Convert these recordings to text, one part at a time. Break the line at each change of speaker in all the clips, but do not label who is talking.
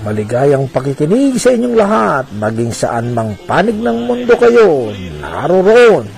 Maligayang pakikinig sa inyong lahat, maging saan mang panig ng mundo kayo, naroroon.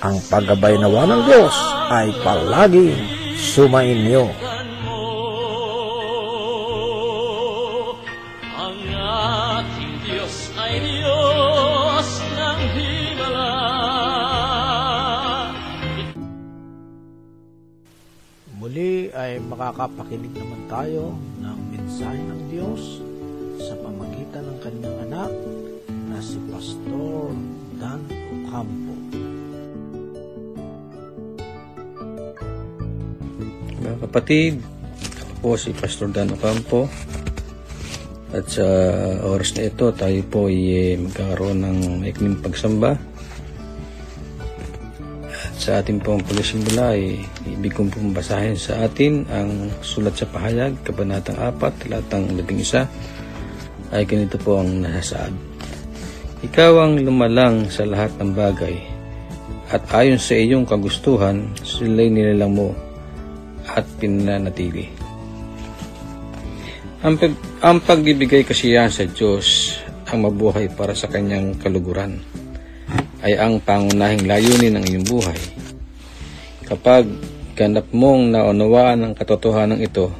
Ang paggabay nawa ng Diyos ay palaging sumainyo.
Ang ating Diyos ay Diyos ng himala.
Muli ay makakapakinig naman tayo ng mensahe ng Diyos sa pamagitan ng kanyang anak na si Pastor Dan Ocampo.
Mga kapatid, ako po si Pastor Dan Ocampo. At sa oras na ito, tayo po ay eh, magkakaroon ng maikling pagsamba. At sa ating pong pagsisimula ay ibig kong basahin sa atin ang sulat sa pahayag, kabanatang 4, talatang 11, ay ganito po ang nasasaad. Ikaw ang lumalang sa lahat ng bagay at ayon sa iyong kagustuhan, sila'y nilalang mo at pinanatili. Ang, pag, ang pagbibigay kasiyahan sa Diyos ang mabuhay para sa kanyang kaluguran ay ang pangunahing layunin ng iyong buhay. Kapag ganap mong naunawaan ang katotohanan ito,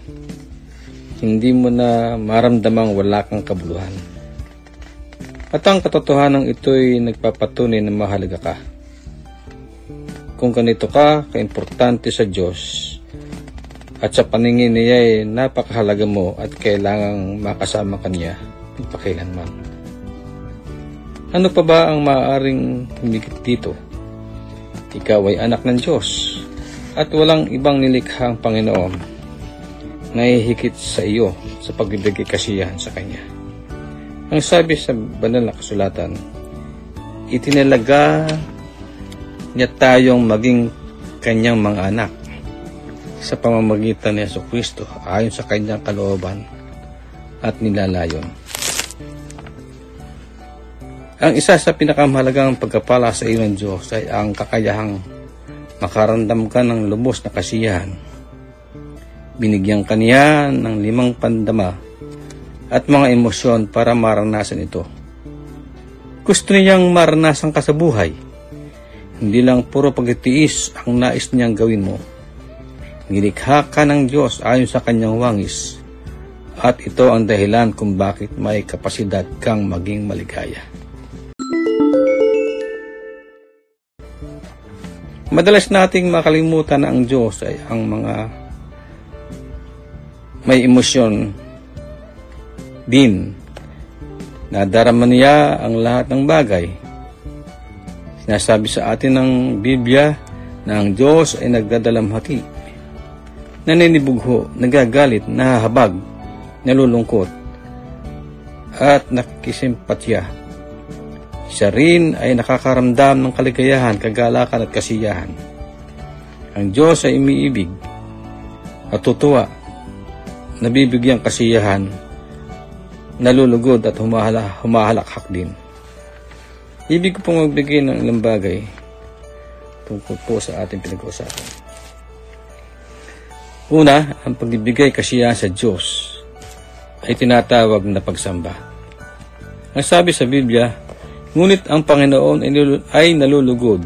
hindi mo na maramdamang wala kang kabuluhan. At ang katotohanan ito'y nagpapatunay na mahalaga ka. Kung ganito ka, kaimportante sa Diyos, at sa paningin niya ay napakahalaga mo at kailangang makasama kanya pagpakilanman. Ano pa ba ang maaaring humigit dito? Ikaw ay anak ng Diyos at walang ibang nilikha ang Panginoon na ihigit sa iyo sa pagbibigay kasiyahan sa Kanya. Ang sabi sa banal na kasulatan, itinalaga niya tayong maging kanyang mga anak sa pamamagitan ni Yeso Kristo ayon sa kanyang kalooban at nilalayon. Ang isa sa pinakamahalagang pagkapala sa iyo Diyos ay ang kakayahang makaramdam ka ng lubos na kasiyahan. Binigyan ka niya ng limang pandama at mga emosyon para maranasan ito. Gusto niyang maranasan ka sa buhay. Hindi lang puro pagtitiis ang nais niyang gawin mo Nilikha ka ng Diyos ayon sa kanyang wangis at ito ang dahilan kung bakit may kapasidad kang maging maligaya. Madalas nating makalimutan na ang Diyos ay ang mga may emosyon din. Nadarama niya ang lahat ng bagay. Sinasabi sa atin ng Biblia na ang Diyos ay nagdadalamhati naninibugho, nagagalit, nahahabag, nalulungkot, at nakikisimpatya. Siya rin ay nakakaramdam ng kaligayahan, kagalakan at kasiyahan. Ang Diyos ay umiibig at tutuwa, nabibigyan kasiyahan, nalulugod at humahala, humahalakhak din. Ibig ko pong magbigay ng ilang bagay tungkol po sa ating pinag-uusapan. Una, ang pagbibigay kasiyahan sa Diyos ay tinatawag na pagsamba. Ang sabi sa Biblia, ngunit ang Panginoon ay nalulugod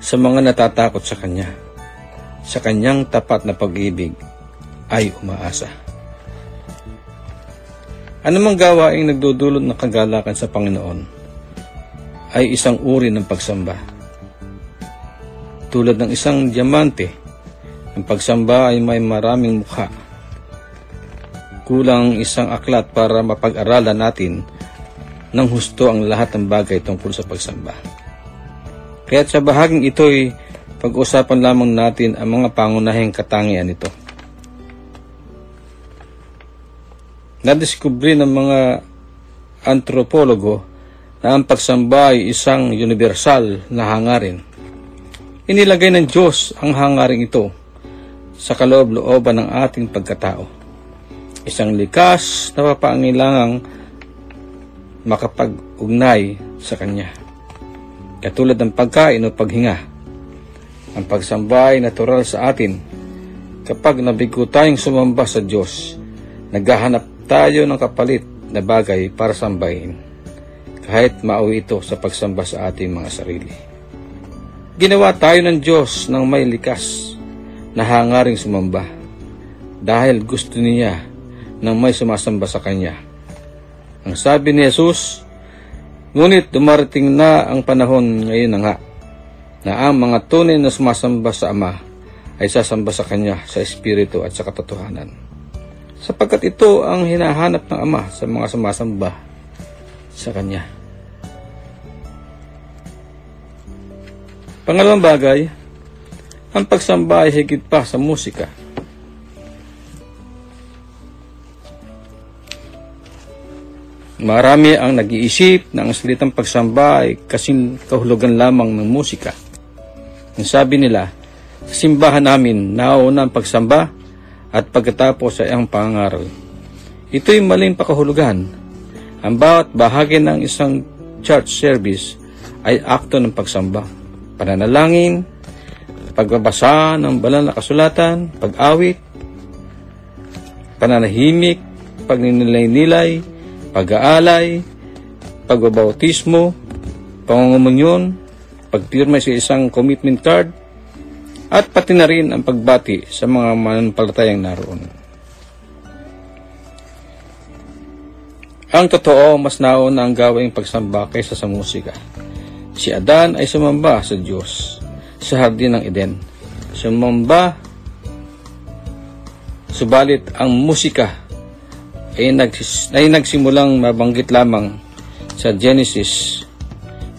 sa mga natatakot sa Kanya. sa kanyang tapat na pag-ibig ay umaasa. Anumang gawaing nagdudulot ng kagalakan sa Panginoon ay isang uri ng pagsamba. Tulad ng isang diamante, ang pagsamba ay may maraming mukha. Kulang isang aklat para mapag-aralan natin ng husto ang lahat ng bagay tungkol sa pagsamba. Kaya sa bahaging ito'y pag-usapan lamang natin ang mga pangunahing katangian nito. Nadiskubre ng mga antropologo na ang pagsamba ay isang universal na hangarin. Inilagay ng Diyos ang hangaring ito sa kaloob-looban ng ating pagkatao. Isang likas na papangilangang makapag-ugnay sa Kanya. Katulad ng pagkain o paghinga. Ang pagsamba ay natural sa atin. Kapag nabigo tayong sumamba sa Diyos, naghahanap tayo ng kapalit na bagay para sambahin, kahit mauwi ito sa pagsamba sa ating mga sarili. Ginawa tayo ng Diyos ng may likas na hangaring sumamba dahil gusto niya ng may sumasamba sa Kanya. Ang sabi ni Jesus, Ngunit dumarating na ang panahon ngayon na nga na ang mga tunay na sumasamba sa Ama ay sasamba sa Kanya sa Espiritu at sa katotohanan. Sapagkat ito ang hinahanap ng Ama sa mga sumasamba sa Kanya. Pangalawang bagay, ang pagsamba ay higit pa sa musika. Marami ang nag-iisip na ang salitang pagsamba ay kasing kahulugan lamang ng musika. Ang sabi nila, sa simbahan namin, nauna ang pagsamba at pagkatapos ay ang pangaral. Ito'y maling pakahulugan. Ang bawat bahagi ng isang church service ay akto ng pagsamba. Pananalangin, pagbabasa ng banal na kasulatan, pag-awit, pananahimik, pagninilay-nilay, pag-aalay, pagbabautismo, pangungumunyon, pagpirma sa isang commitment card, at pati na rin ang pagbati sa mga mananampalatayang naroon. Ang totoo, mas nauna ang gawing pagsamba kaysa sa musika. Si Adan ay sumamba sa Diyos sa hardin ng Eden. Sumamba, subalit ang musika ay, nagsis, ay nagsimulang mabanggit lamang sa Genesis,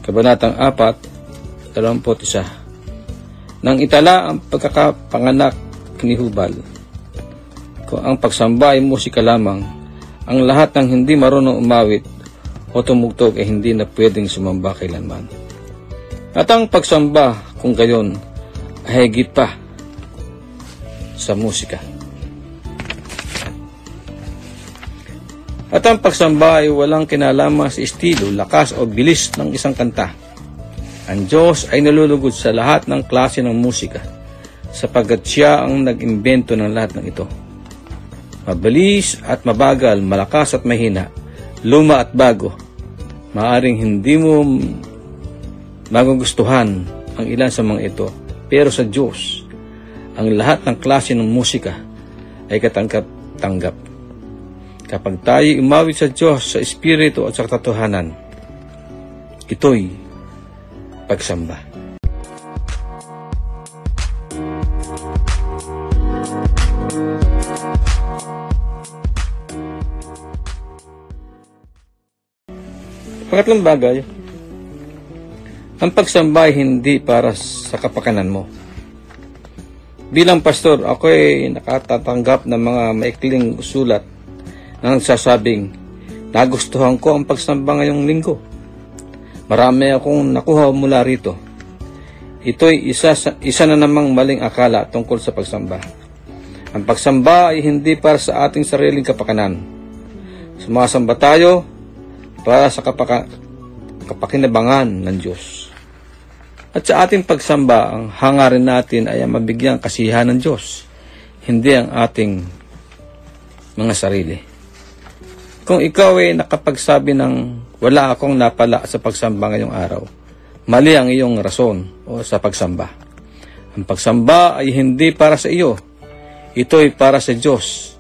Kabanatang 4, 21. Nang itala ang pagkakapanganak ni Hubal, kung ang pagsamba ay musika lamang, ang lahat ng hindi marunong umawit o tumugtog ay hindi na pwedeng sumamba kailanman. At ang pagsamba, kung gayon, ay higit pa sa musika. At ang pagsamba ay walang kinalaman sa estilo, lakas o bilis ng isang kanta. Ang Diyos ay nalulugod sa lahat ng klase ng musika sapagkat siya ang nag-imbento ng lahat ng ito. Mabilis at mabagal, malakas at mahina, luma at bago. Maaring hindi mo magugustuhan ang ilan sa mga ito, pero sa Diyos, ang lahat ng klase ng musika ay katanggap-tanggap. Kapag tayo umawit sa Diyos, sa Espiritu at sa katotohanan, ito'y pagsamba. Pangatlong bagay, ang pagsamba ay hindi para sa kapakanan mo. Bilang pastor, ako ay nakatatanggap ng mga maikling sulat na nagsasabing, nagustuhan ko ang pagsamba ngayong linggo. Marami akong nakuha mula rito. Ito'y isa, isa na namang maling akala tungkol sa pagsamba. Ang pagsamba ay hindi para sa ating sariling kapakanan. Sumasamba tayo para sa kapaka, kapakinabangan ng Diyos. At sa ating pagsamba, ang hangarin natin ay ang mabigyang kasiyahan ng Diyos, hindi ang ating mga sarili. Kung ikaw ay nakapagsabi ng wala akong napala sa pagsamba ngayong araw, mali ang iyong rason o sa pagsamba. Ang pagsamba ay hindi para sa iyo. Ito ay para sa Diyos.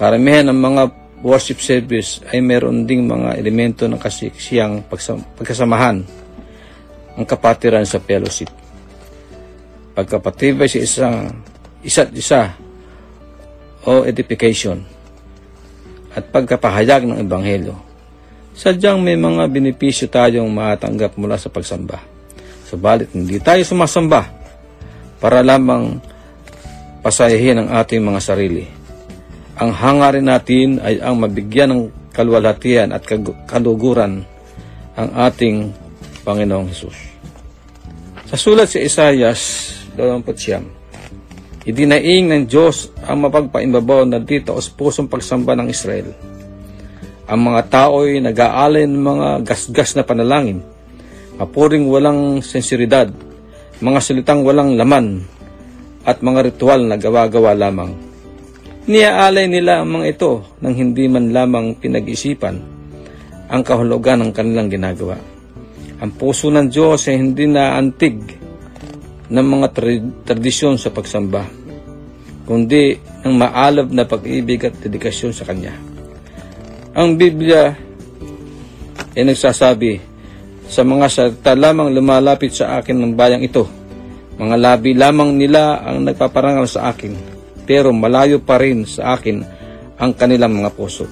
Karamihan ng mga worship service ay meron ding mga elemento ng kasiyang pagkasamahan ang kapatiran sa fellowship. Pagkapatibay sa isang isa't isa o edification at pagkapahayag ng Ebanghelyo. Sadyang may mga benepisyo tayong matanggap mula sa pagsamba. Subalit hindi tayo sumasamba para lamang pasayahin ang ating mga sarili. Ang hangarin natin ay ang mabigyan ng kalwalhatian at kaluguran ang ating Panginoong Hesus. Sa sulat si Isayas 29, Idinaing ng Diyos ang mapagpaimbabaw na dito sa pusong pagsamba ng Israel. Ang mga tao ay nag-aalay ng mga gasgas na panalangin, mapuring walang sensiridad, mga salitang walang laman, at mga ritual na gawa-gawa lamang. Niaalay nila ang mga ito nang hindi man lamang pinag-isipan ang kahulugan ng kanilang ginagawa. Ang puso ng Diyos ay hindi na antig ng mga tradisyon sa pagsamba, kundi ng maalab na pag-ibig at dedikasyon sa Kanya. Ang Biblia ay nagsasabi, sa mga salita lamang lumalapit sa akin ng bayang ito, mga labi lamang nila ang nagpaparangal sa akin, pero malayo pa rin sa akin ang kanilang mga puso.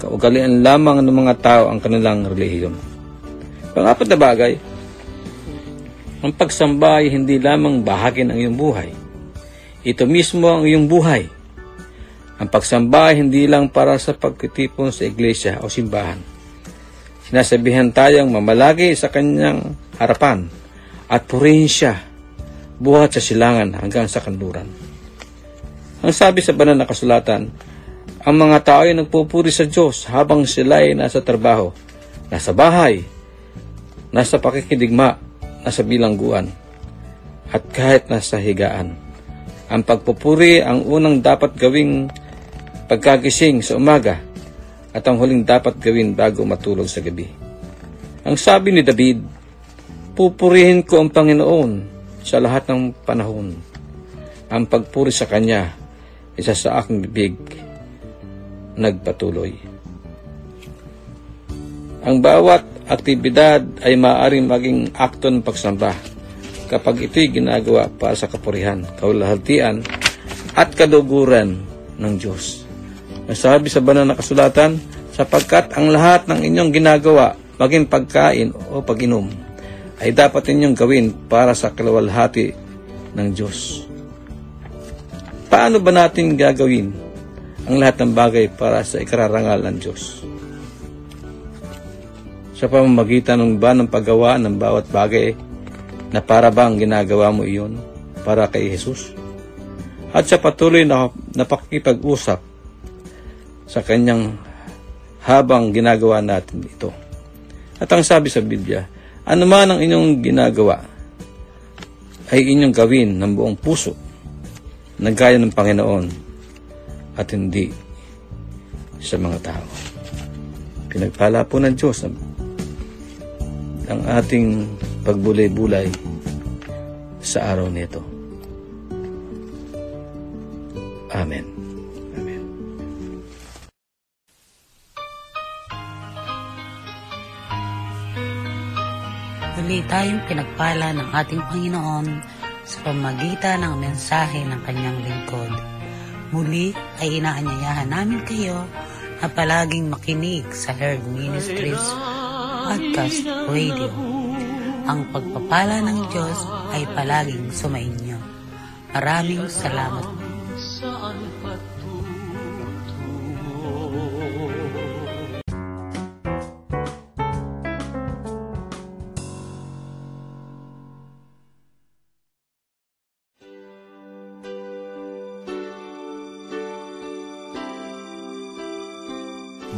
Kaugalian lamang ng mga tao ang kanilang relihiyon. Pangapat na bagay, ang pagsamba ay hindi lamang bahagi ng iyong buhay. Ito mismo ang iyong buhay. Ang pagsamba ay hindi lang para sa pagkitipon sa iglesia o simbahan. Sinasabihan tayong mamalagi sa kanyang harapan at purihin siya buhat sa silangan hanggang sa kanluran. Ang sabi sa banal na kasulatan, ang mga tao ay nagpupuri sa Diyos habang sila ay nasa trabaho, nasa bahay, nasa pakikidigma, nasa bilangguan, at kahit nasa higaan. Ang pagpupuri ang unang dapat gawing pagkagising sa umaga at ang huling dapat gawin bago matulog sa gabi. Ang sabi ni David, Pupurihin ko ang Panginoon sa lahat ng panahon. Ang pagpuri sa Kanya, isa sa aking bibig, nagpatuloy. Ang bawat aktibidad ay maaaring maging akto ng pagsamba kapag ito'y ginagawa para sa kapurihan, kaulahatian at kaduguran ng Diyos. Nasabi sa banal na kasulatan, sapagkat ang lahat ng inyong ginagawa, maging pagkain o pag-inom, ay dapat ninyong gawin para sa kalawalhati ng Diyos. Paano ba natin gagawin ang lahat ng bagay para sa ikararangal ng Diyos? sa pamamagitan ng ba ng paggawa ng bawat bagay na para bang ginagawa mo iyon para kay Jesus? At sa patuloy na napakikipag-usap sa kanyang habang ginagawa natin ito. At ang sabi sa Biblia, ano man ang inyong ginagawa ay inyong gawin ng buong puso na gaya ng Panginoon at hindi sa mga tao. Pinagpala po ng Diyos ang ating pagbulay-bulay sa araw nito. Amen.
Muli tayong pinagpala ng ating Panginoon sa pamagitan ng mensahe ng kanyang lingkod. Muli ay inaanyayahan namin kayo na palaging makinig sa Herd Ministries Podcast Radio. Ang pagpapala ng Diyos ay palaging sumainyo. Maraming salamat.